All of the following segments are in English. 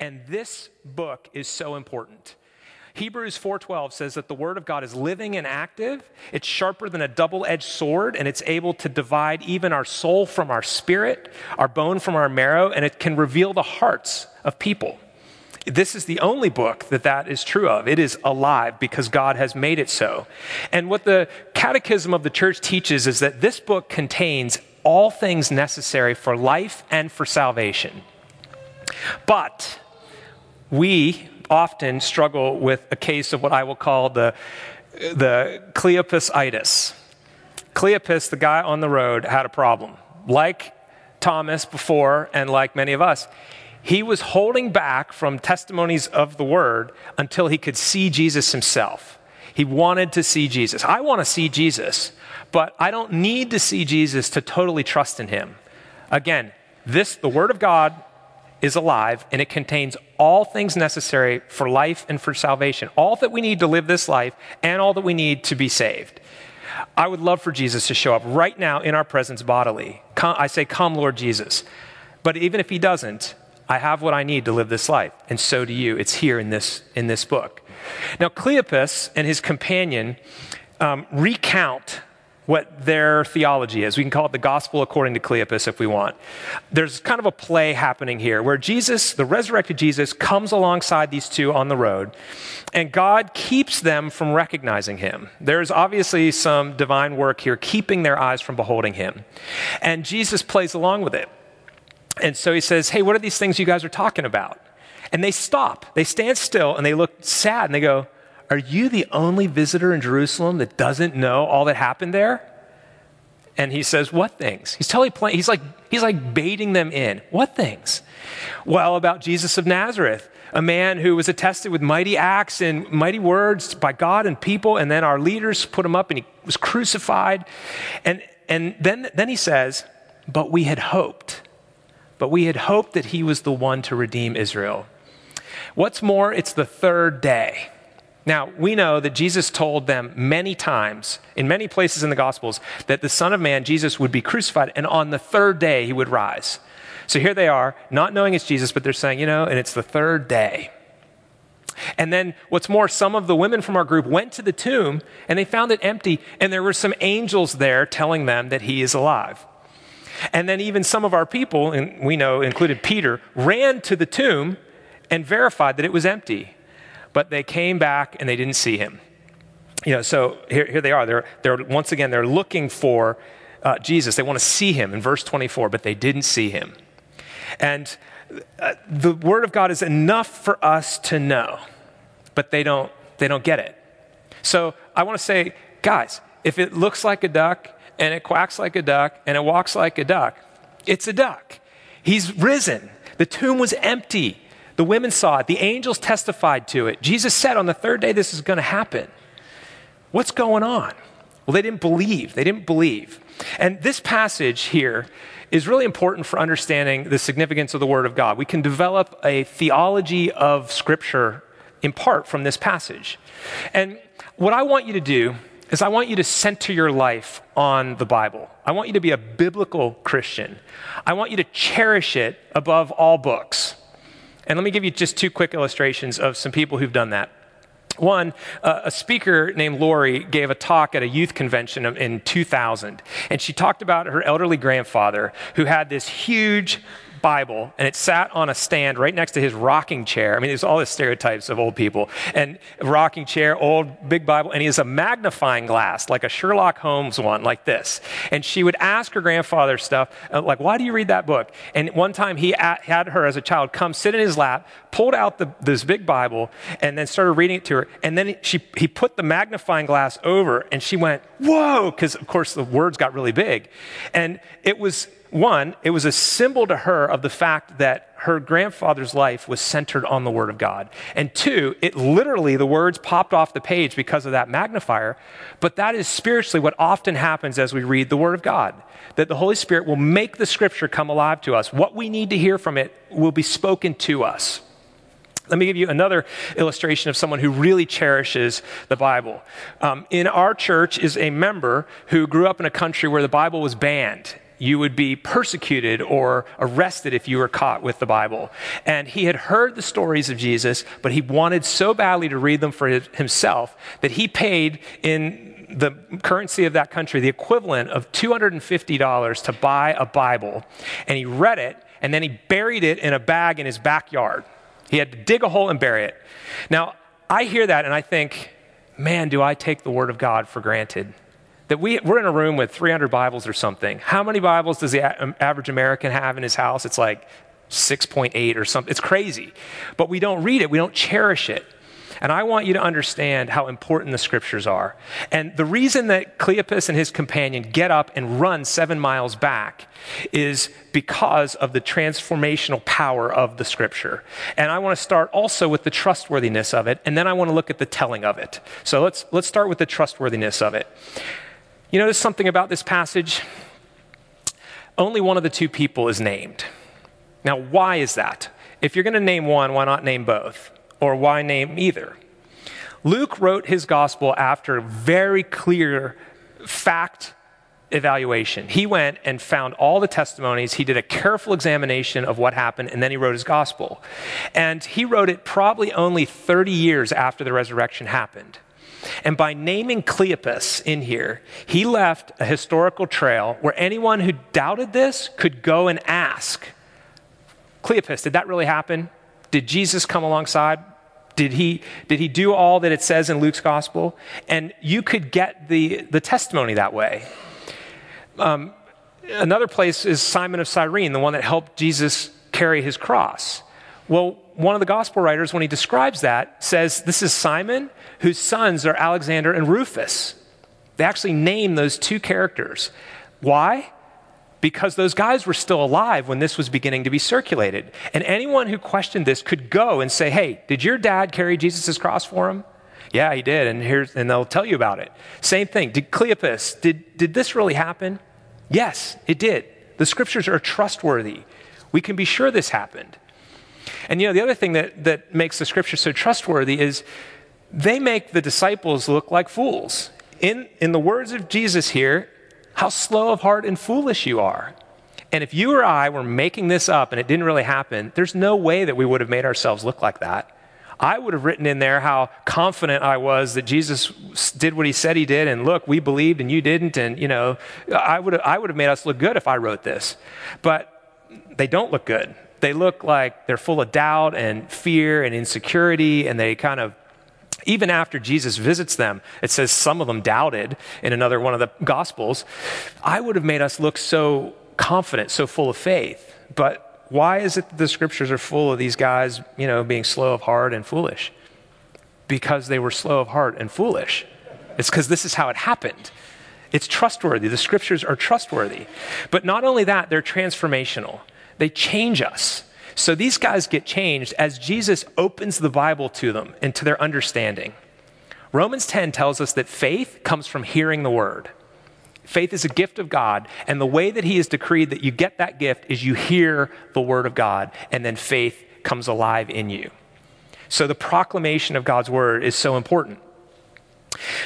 And this book is so important. Hebrews 4:12 says that the word of God is living and active. It's sharper than a double-edged sword and it's able to divide even our soul from our spirit, our bone from our marrow, and it can reveal the hearts of people. This is the only book that that is true of. It is alive because God has made it so. And what the Catechism of the Church teaches is that this book contains all things necessary for life and for salvation. But we, often struggle with a case of what I will call the, the Cleopas-itis. Cleopas, the guy on the road, had a problem. Like Thomas before, and like many of us, he was holding back from testimonies of the word until he could see Jesus himself. He wanted to see Jesus. I want to see Jesus, but I don't need to see Jesus to totally trust in him. Again, this, the word of God, is alive and it contains all things necessary for life and for salvation, all that we need to live this life and all that we need to be saved. I would love for Jesus to show up right now in our presence bodily. Come, I say, Come, Lord Jesus. But even if he doesn't, I have what I need to live this life, and so do you. It's here in this, in this book. Now, Cleopas and his companion um, recount what their theology is. We can call it the gospel according to Cleopas if we want. There's kind of a play happening here where Jesus, the resurrected Jesus, comes alongside these two on the road, and God keeps them from recognizing him. There's obviously some divine work here, keeping their eyes from beholding him. And Jesus plays along with it. And so he says, Hey, what are these things you guys are talking about? And they stop, they stand still, and they look sad, and they go, are you the only visitor in Jerusalem that doesn't know all that happened there? And he says, What things? He's he's like he's like baiting them in. What things? Well, about Jesus of Nazareth, a man who was attested with mighty acts and mighty words by God and people, and then our leaders put him up and he was crucified. And and then then he says, But we had hoped. But we had hoped that he was the one to redeem Israel. What's more, it's the third day. Now, we know that Jesus told them many times, in many places in the Gospels, that the Son of Man, Jesus, would be crucified and on the third day he would rise. So here they are, not knowing it's Jesus, but they're saying, you know, and it's the third day. And then, what's more, some of the women from our group went to the tomb and they found it empty, and there were some angels there telling them that he is alive. And then, even some of our people, and we know included Peter, ran to the tomb and verified that it was empty but they came back and they didn't see him. You know, so here, here they are. They're, they're, once again, they're looking for uh, Jesus. They want to see him in verse 24, but they didn't see him. And uh, the word of God is enough for us to know, but they don't, they don't get it. So I want to say, guys, if it looks like a duck and it quacks like a duck and it walks like a duck, it's a duck. He's risen. The tomb was empty. The women saw it. The angels testified to it. Jesus said on the third day this is going to happen. What's going on? Well, they didn't believe. They didn't believe. And this passage here is really important for understanding the significance of the Word of God. We can develop a theology of Scripture in part from this passage. And what I want you to do is I want you to center your life on the Bible. I want you to be a biblical Christian. I want you to cherish it above all books. And let me give you just two quick illustrations of some people who've done that. One, uh, a speaker named Lori gave a talk at a youth convention in 2000, and she talked about her elderly grandfather who had this huge Bible, and it sat on a stand right next to his rocking chair. I mean, there's all the stereotypes of old people. And rocking chair, old, big Bible, and he has a magnifying glass, like a Sherlock Holmes one, like this. And she would ask her grandfather stuff, uh, like, why do you read that book? And one time he had her as a child come sit in his lap, pulled out the, this big Bible, and then started reading it to her. And then she, he put the magnifying glass over, and she went, whoa, because of course the words got really big. And it was, one, it was a symbol to her of the fact that her grandfather's life was centered on the Word of God. And two, it literally, the words popped off the page because of that magnifier. But that is spiritually what often happens as we read the Word of God that the Holy Spirit will make the Scripture come alive to us. What we need to hear from it will be spoken to us. Let me give you another illustration of someone who really cherishes the Bible. Um, in our church is a member who grew up in a country where the Bible was banned you would be persecuted or arrested if you were caught with the Bible. And he had heard the stories of Jesus, but he wanted so badly to read them for himself that he paid in the currency of that country the equivalent of $250 to buy a Bible. And he read it, and then he buried it in a bag in his backyard. He had to dig a hole and bury it. Now, I hear that and I think, man, do I take the Word of God for granted? That we, we're in a room with 300 Bibles or something. How many Bibles does the a- um, average American have in his house? It's like 6.8 or something. It's crazy. But we don't read it, we don't cherish it. And I want you to understand how important the scriptures are. And the reason that Cleopas and his companion get up and run seven miles back is because of the transformational power of the scripture. And I want to start also with the trustworthiness of it, and then I want to look at the telling of it. So let's, let's start with the trustworthiness of it. You notice something about this passage? Only one of the two people is named. Now, why is that? If you're going to name one, why not name both? Or why name either? Luke wrote his gospel after very clear fact evaluation. He went and found all the testimonies. He did a careful examination of what happened, and then he wrote his gospel. And he wrote it probably only 30 years after the resurrection happened. And by naming Cleopas in here, he left a historical trail where anyone who doubted this could go and ask Cleopas, did that really happen? Did Jesus come alongside? Did he, did he do all that it says in Luke's gospel? And you could get the, the testimony that way. Um, another place is Simon of Cyrene, the one that helped Jesus carry his cross. Well, one of the gospel writers, when he describes that, says this is Simon, whose sons are Alexander and Rufus. They actually name those two characters. Why? Because those guys were still alive when this was beginning to be circulated. And anyone who questioned this could go and say, Hey, did your dad carry Jesus' cross for him? Yeah, he did, and here's and they'll tell you about it. Same thing. Did Cleopas, did, did this really happen? Yes, it did. The scriptures are trustworthy. We can be sure this happened. And you know, the other thing that, that makes the scripture so trustworthy is they make the disciples look like fools. In, in the words of Jesus here, how slow of heart and foolish you are. And if you or I were making this up and it didn't really happen, there's no way that we would have made ourselves look like that. I would have written in there how confident I was that Jesus did what he said he did, and look, we believed and you didn't, and you know, I would have, I would have made us look good if I wrote this. But they don't look good they look like they're full of doubt and fear and insecurity, and they kind of even after Jesus visits them, it says some of them doubted in another one of the Gospels. I would have made us look so confident, so full of faith. But why is it that the scriptures are full of these guys, you know, being slow of heart and foolish? Because they were slow of heart and foolish. It's because this is how it happened. It's trustworthy. The scriptures are trustworthy. But not only that, they're transformational. They change us. So these guys get changed as Jesus opens the Bible to them and to their understanding. Romans 10 tells us that faith comes from hearing the word. Faith is a gift of God, and the way that He has decreed that you get that gift is you hear the word of God, and then faith comes alive in you. So the proclamation of God's word is so important.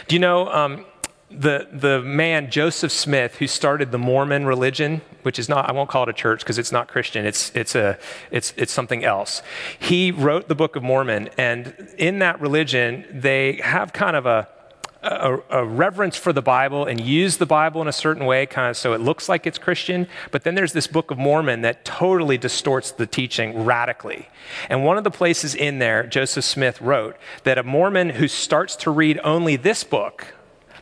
Do you know um, the, the man, Joseph Smith, who started the Mormon religion, which is not, I won't call it a church because it's not Christian, it's, it's, a, it's, it's something else. He wrote the Book of Mormon, and in that religion, they have kind of a, a, a, reverence for the Bible and use the Bible in a certain way, kind of so it looks like it's Christian. But then there's this Book of Mormon that totally distorts the teaching radically. And one of the places in there, Joseph Smith wrote that a Mormon who starts to read only this book,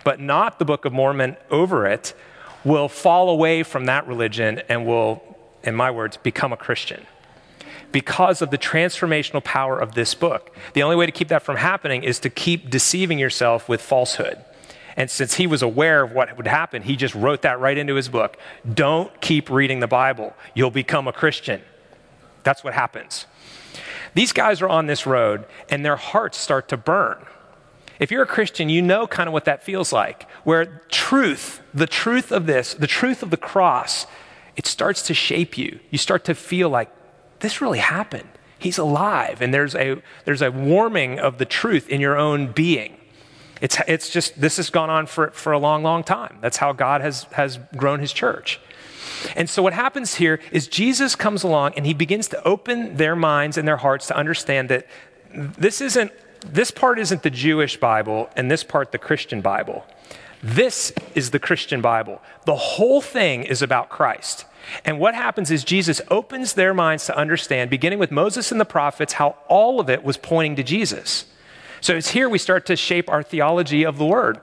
but not the Book of Mormon over it, will fall away from that religion and will, in my words, become a Christian because of the transformational power of this book. The only way to keep that from happening is to keep deceiving yourself with falsehood. And since he was aware of what would happen, he just wrote that right into his book. Don't keep reading the Bible, you'll become a Christian. That's what happens. These guys are on this road, and their hearts start to burn. If you're a Christian, you know kind of what that feels like, where truth, the truth of this, the truth of the cross, it starts to shape you. You start to feel like, this really happened. He's alive. And there's a, there's a warming of the truth in your own being. It's, it's just, this has gone on for, for a long, long time. That's how God has, has grown his church. And so what happens here is Jesus comes along and he begins to open their minds and their hearts to understand that this isn't this part isn't the Jewish Bible and this part the Christian Bible. This is the Christian Bible. The whole thing is about Christ. And what happens is Jesus opens their minds to understand, beginning with Moses and the prophets, how all of it was pointing to Jesus. So it's here we start to shape our theology of the word.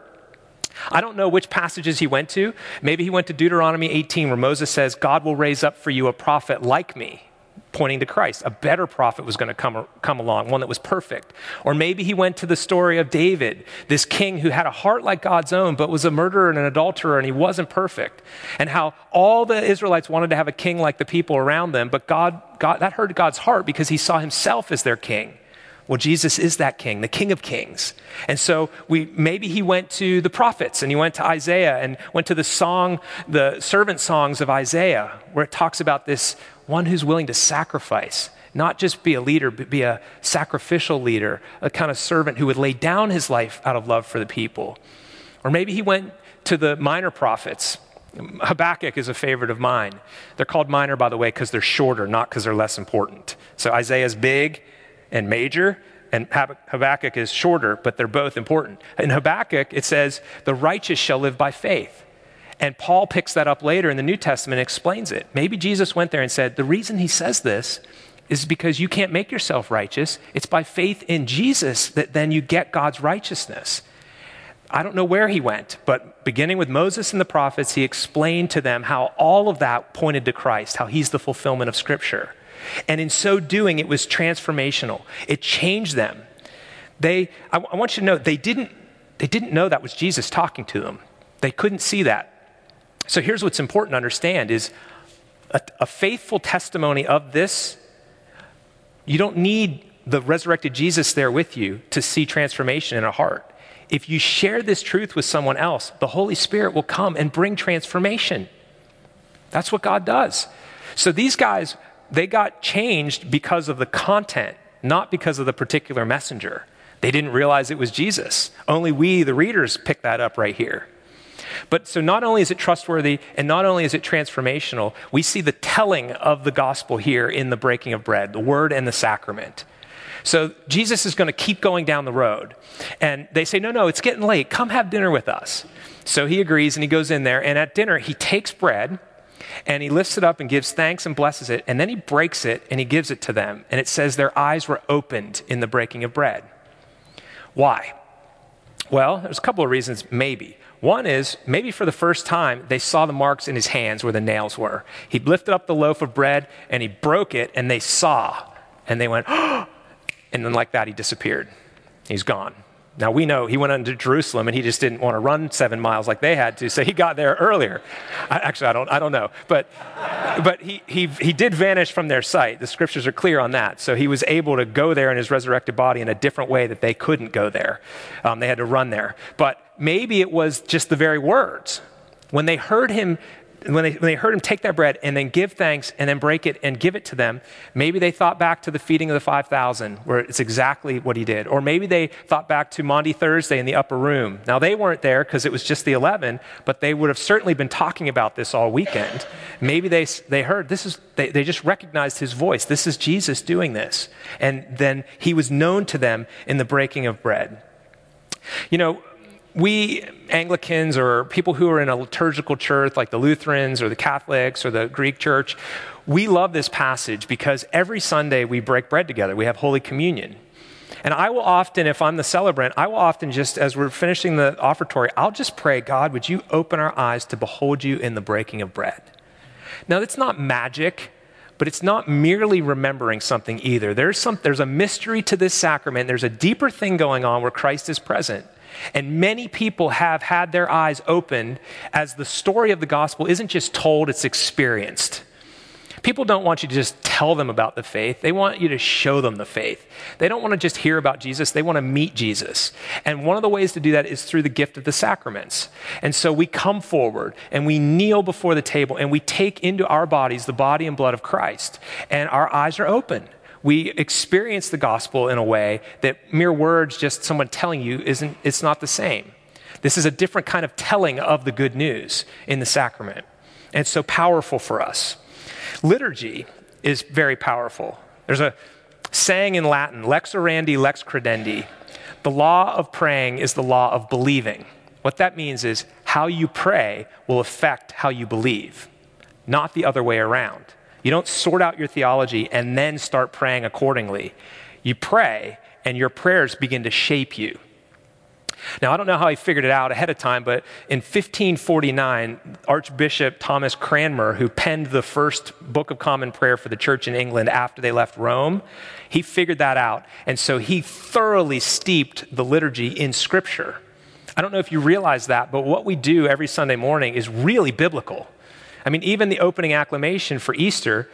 I don't know which passages he went to. Maybe he went to Deuteronomy 18, where Moses says, God will raise up for you a prophet like me pointing to Christ. A better prophet was going to come, come along, one that was perfect. Or maybe he went to the story of David, this king who had a heart like God's own, but was a murderer and an adulterer, and he wasn't perfect. And how all the Israelites wanted to have a king like the people around them, but God, God that hurt God's heart because he saw himself as their king. Well, Jesus is that king, the king of kings. And so we, maybe he went to the prophets and he went to Isaiah and went to the song, the servant songs of Isaiah, where it talks about this one who's willing to sacrifice, not just be a leader, but be a sacrificial leader, a kind of servant who would lay down his life out of love for the people. Or maybe he went to the minor prophets. Habakkuk is a favorite of mine. They're called minor, by the way, because they're shorter, not because they're less important. So Isaiah's big and major, and Habakkuk is shorter, but they're both important. In Habakkuk, it says, The righteous shall live by faith. And Paul picks that up later in the New Testament and explains it. Maybe Jesus went there and said, The reason he says this is because you can't make yourself righteous. It's by faith in Jesus that then you get God's righteousness. I don't know where he went, but beginning with Moses and the prophets, he explained to them how all of that pointed to Christ, how he's the fulfillment of Scripture. And in so doing, it was transformational. It changed them. They, I, want you to know, they didn't, they didn't know that was Jesus talking to them. They couldn't see that. So here's what's important to understand is a, a faithful testimony of this, you don't need the resurrected Jesus there with you to see transformation in a heart. If you share this truth with someone else, the Holy Spirit will come and bring transformation. That's what God does. So these guys, they got changed because of the content, not because of the particular messenger. They didn't realize it was Jesus. Only we, the readers, pick that up right here. But so not only is it trustworthy and not only is it transformational, we see the telling of the gospel here in the breaking of bread, the word and the sacrament. So Jesus is going to keep going down the road. And they say, No, no, it's getting late. Come have dinner with us. So he agrees and he goes in there. And at dinner, he takes bread and he lifts it up and gives thanks and blesses it. And then he breaks it and he gives it to them. And it says their eyes were opened in the breaking of bread. Why? Well, there's a couple of reasons, maybe. One is maybe for the first time, they saw the marks in his hands where the nails were. He lifted up the loaf of bread and he broke it, and they saw. And they went, and then like that, he disappeared. He's gone. Now we know he went into Jerusalem and he just didn't want to run seven miles like they had to, so he got there earlier. I, actually, I don't, I don't know, but, but he, he, he did vanish from their sight. The scriptures are clear on that. So he was able to go there in his resurrected body in a different way that they couldn't go there. Um, they had to run there. But maybe it was just the very words. When they heard him when they, when they heard him take that bread and then give thanks and then break it and give it to them, maybe they thought back to the feeding of the 5,000, where it's exactly what he did. Or maybe they thought back to Maundy Thursday in the upper room. Now, they weren't there because it was just the 11, but they would have certainly been talking about this all weekend. Maybe they, they heard this is, they, they just recognized his voice. This is Jesus doing this. And then he was known to them in the breaking of bread. You know, we Anglicans or people who are in a liturgical church like the Lutherans or the Catholics or the Greek church, we love this passage because every Sunday we break bread together. We have Holy Communion. And I will often, if I'm the celebrant, I will often just, as we're finishing the offertory, I'll just pray, God, would you open our eyes to behold you in the breaking of bread? Now, it's not magic, but it's not merely remembering something either. There's, some, there's a mystery to this sacrament, there's a deeper thing going on where Christ is present. And many people have had their eyes opened as the story of the gospel isn't just told, it's experienced. People don't want you to just tell them about the faith. They want you to show them the faith. They don't want to just hear about Jesus, they want to meet Jesus. And one of the ways to do that is through the gift of the sacraments. And so we come forward and we kneel before the table and we take into our bodies the body and blood of Christ. And our eyes are open we experience the gospel in a way that mere words, just someone telling you, isn't, it's not the same. This is a different kind of telling of the good news in the sacrament. And it's so powerful for us. Liturgy is very powerful. There's a saying in Latin, lex orandi, lex credendi. The law of praying is the law of believing. What that means is how you pray will affect how you believe, not the other way around. You don't sort out your theology and then start praying accordingly. You pray, and your prayers begin to shape you. Now, I don't know how he figured it out ahead of time, but in 1549, Archbishop Thomas Cranmer, who penned the first Book of Common Prayer for the church in England after they left Rome, he figured that out. And so he thoroughly steeped the liturgy in Scripture. I don't know if you realize that, but what we do every Sunday morning is really biblical. I mean, even the opening acclamation for Easter,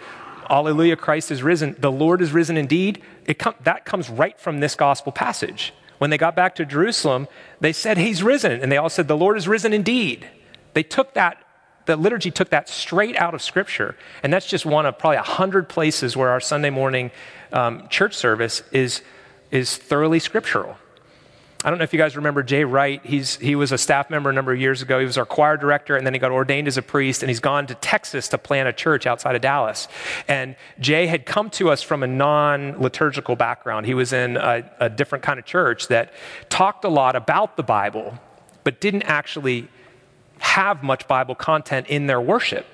Alleluia, Christ is risen, the Lord is risen indeed, com- that comes right from this gospel passage. When they got back to Jerusalem, they said, He's risen. And they all said, The Lord is risen indeed. They took that, the liturgy took that straight out of Scripture. And that's just one of probably a hundred places where our Sunday morning um, church service is, is thoroughly scriptural. I don't know if you guys remember Jay Wright. He's, he was a staff member a number of years ago. He was our choir director, and then he got ordained as a priest, and he's gone to Texas to plant a church outside of Dallas. And Jay had come to us from a non liturgical background. He was in a, a different kind of church that talked a lot about the Bible, but didn't actually have much Bible content in their worship.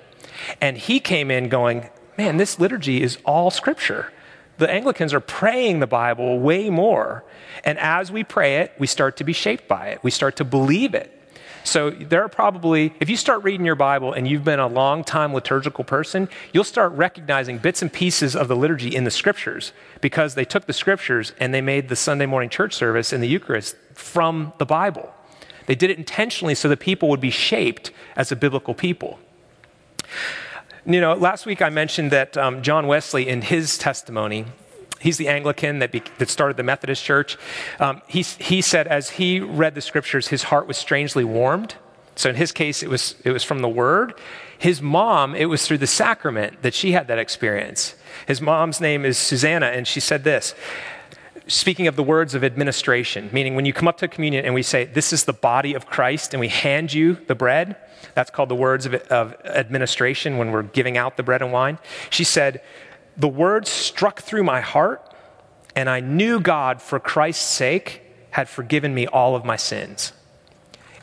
And he came in going, Man, this liturgy is all scripture the Anglicans are praying the Bible way more. And as we pray it, we start to be shaped by it. We start to believe it. So there are probably, if you start reading your Bible and you've been a long time liturgical person, you'll start recognizing bits and pieces of the liturgy in the scriptures because they took the scriptures and they made the Sunday morning church service and the Eucharist from the Bible. They did it intentionally so that people would be shaped as a biblical people. You know, last week I mentioned that um, John Wesley, in his testimony, he's the Anglican that, be, that started the Methodist Church. Um, he, he said, as he read the scriptures, his heart was strangely warmed. So in his case, it was, it was from the word. His mom, it was through the sacrament that she had that experience. His mom's name is Susanna, and she said this speaking of the words of administration, meaning when you come up to communion and we say, This is the body of Christ, and we hand you the bread, that's called the words of, of administration when we're giving out the bread and wine. She said, The words struck through my heart, and I knew God, for Christ's sake, had forgiven me all of my sins.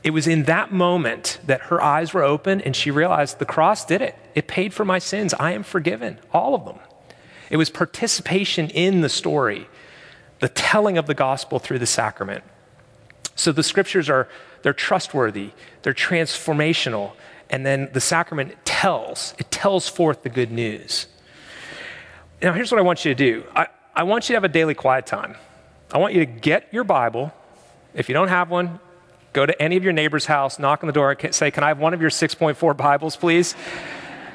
It was in that moment that her eyes were open and she realized the cross did it. It paid for my sins. I am forgiven, all of them. It was participation in the story, the telling of the gospel through the sacrament. So the scriptures are they're trustworthy, they're transformational, and then the sacrament tells, it tells forth the good news. Now, here's what I want you to do I, I want you to have a daily quiet time. I want you to get your Bible. If you don't have one, go to any of your neighbor's house, knock on the door, and say, Can I have one of your 6.4 Bibles, please?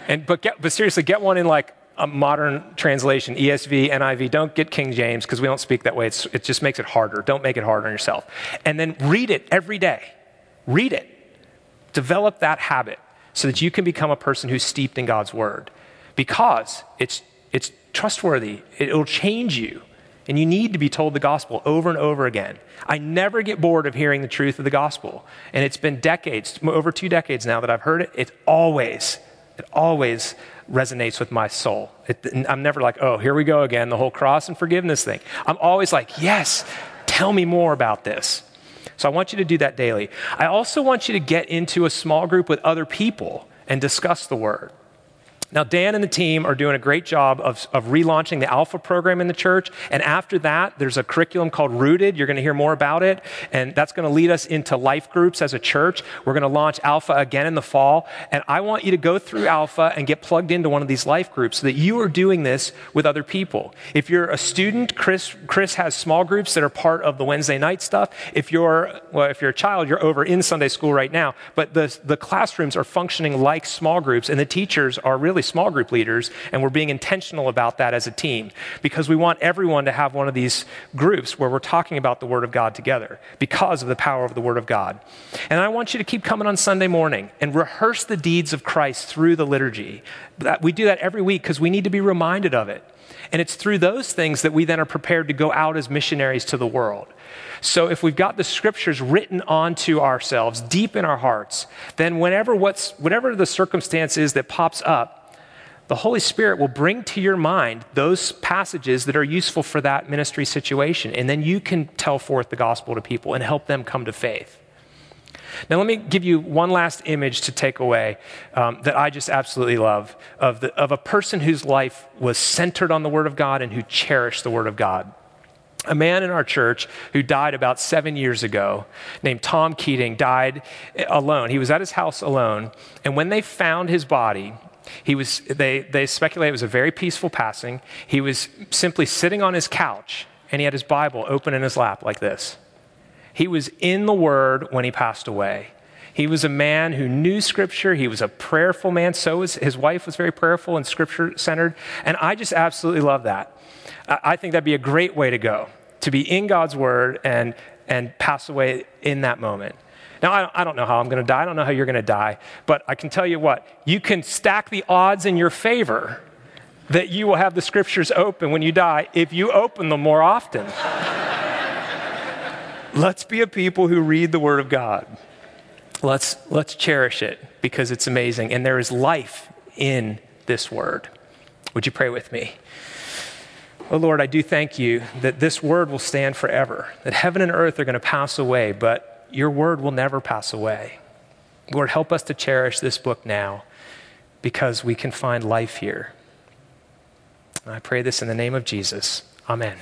And, but, get, but seriously, get one in like a modern translation, ESV, NIV. Don't get King James because we don't speak that way. It's, it just makes it harder. Don't make it harder on yourself. And then read it every day. Read it. Develop that habit so that you can become a person who's steeped in God's word because it's, it's trustworthy. It'll change you. And you need to be told the gospel over and over again. I never get bored of hearing the truth of the gospel. And it's been decades, over two decades now that I've heard it. It's always, it always resonates with my soul. It, I'm never like, oh, here we go again, the whole cross and forgiveness thing. I'm always like, yes, tell me more about this. So I want you to do that daily. I also want you to get into a small group with other people and discuss the word. Now, Dan and the team are doing a great job of, of relaunching the Alpha program in the church. And after that, there's a curriculum called Rooted. You're going to hear more about it. And that's going to lead us into life groups as a church. We're going to launch Alpha again in the fall. And I want you to go through Alpha and get plugged into one of these life groups so that you are doing this with other people. If you're a student, Chris, Chris has small groups that are part of the Wednesday night stuff. If you're, well, if you're a child, you're over in Sunday school right now. But the, the classrooms are functioning like small groups, and the teachers are really small group leaders, and we're being intentional about that as a team because we want everyone to have one of these groups where we're talking about the Word of God together because of the power of the Word of God. And I want you to keep coming on Sunday morning and rehearse the deeds of Christ through the liturgy. we do that every week because we need to be reminded of it. And it's through those things that we then are prepared to go out as missionaries to the world. So if we've got the scriptures written onto ourselves, deep in our hearts, then whenever what's whatever the circumstance is that pops up, the Holy Spirit will bring to your mind those passages that are useful for that ministry situation. And then you can tell forth the gospel to people and help them come to faith. Now, let me give you one last image to take away um, that I just absolutely love of, the, of a person whose life was centered on the Word of God and who cherished the Word of God. A man in our church who died about seven years ago, named Tom Keating, died alone. He was at his house alone. And when they found his body, he was, they, they speculate it was a very peaceful passing. He was simply sitting on his couch and he had his Bible open in his lap like this. He was in the Word when he passed away. He was a man who knew Scripture. He was a prayerful man. So was his wife was very prayerful and Scripture centered. And I just absolutely love that. I think that'd be a great way to go, to be in God's Word and, and pass away in that moment. Now, I don't, know how I'm going to die. I don't know how you're going to die. But I can tell you what, you can stack the odds in your favor that you will have the scriptures open when you die if you open them more often. let's be a people who read the Word of God. Let's, let's cherish it because it's amazing. And there is life in this Word. Would you pray with me? Oh Lord, I do thank you that this Word will stand forever, that heaven and earth are going to pass away, but your word will never pass away. Lord, help us to cherish this book now because we can find life here. I pray this in the name of Jesus. Amen.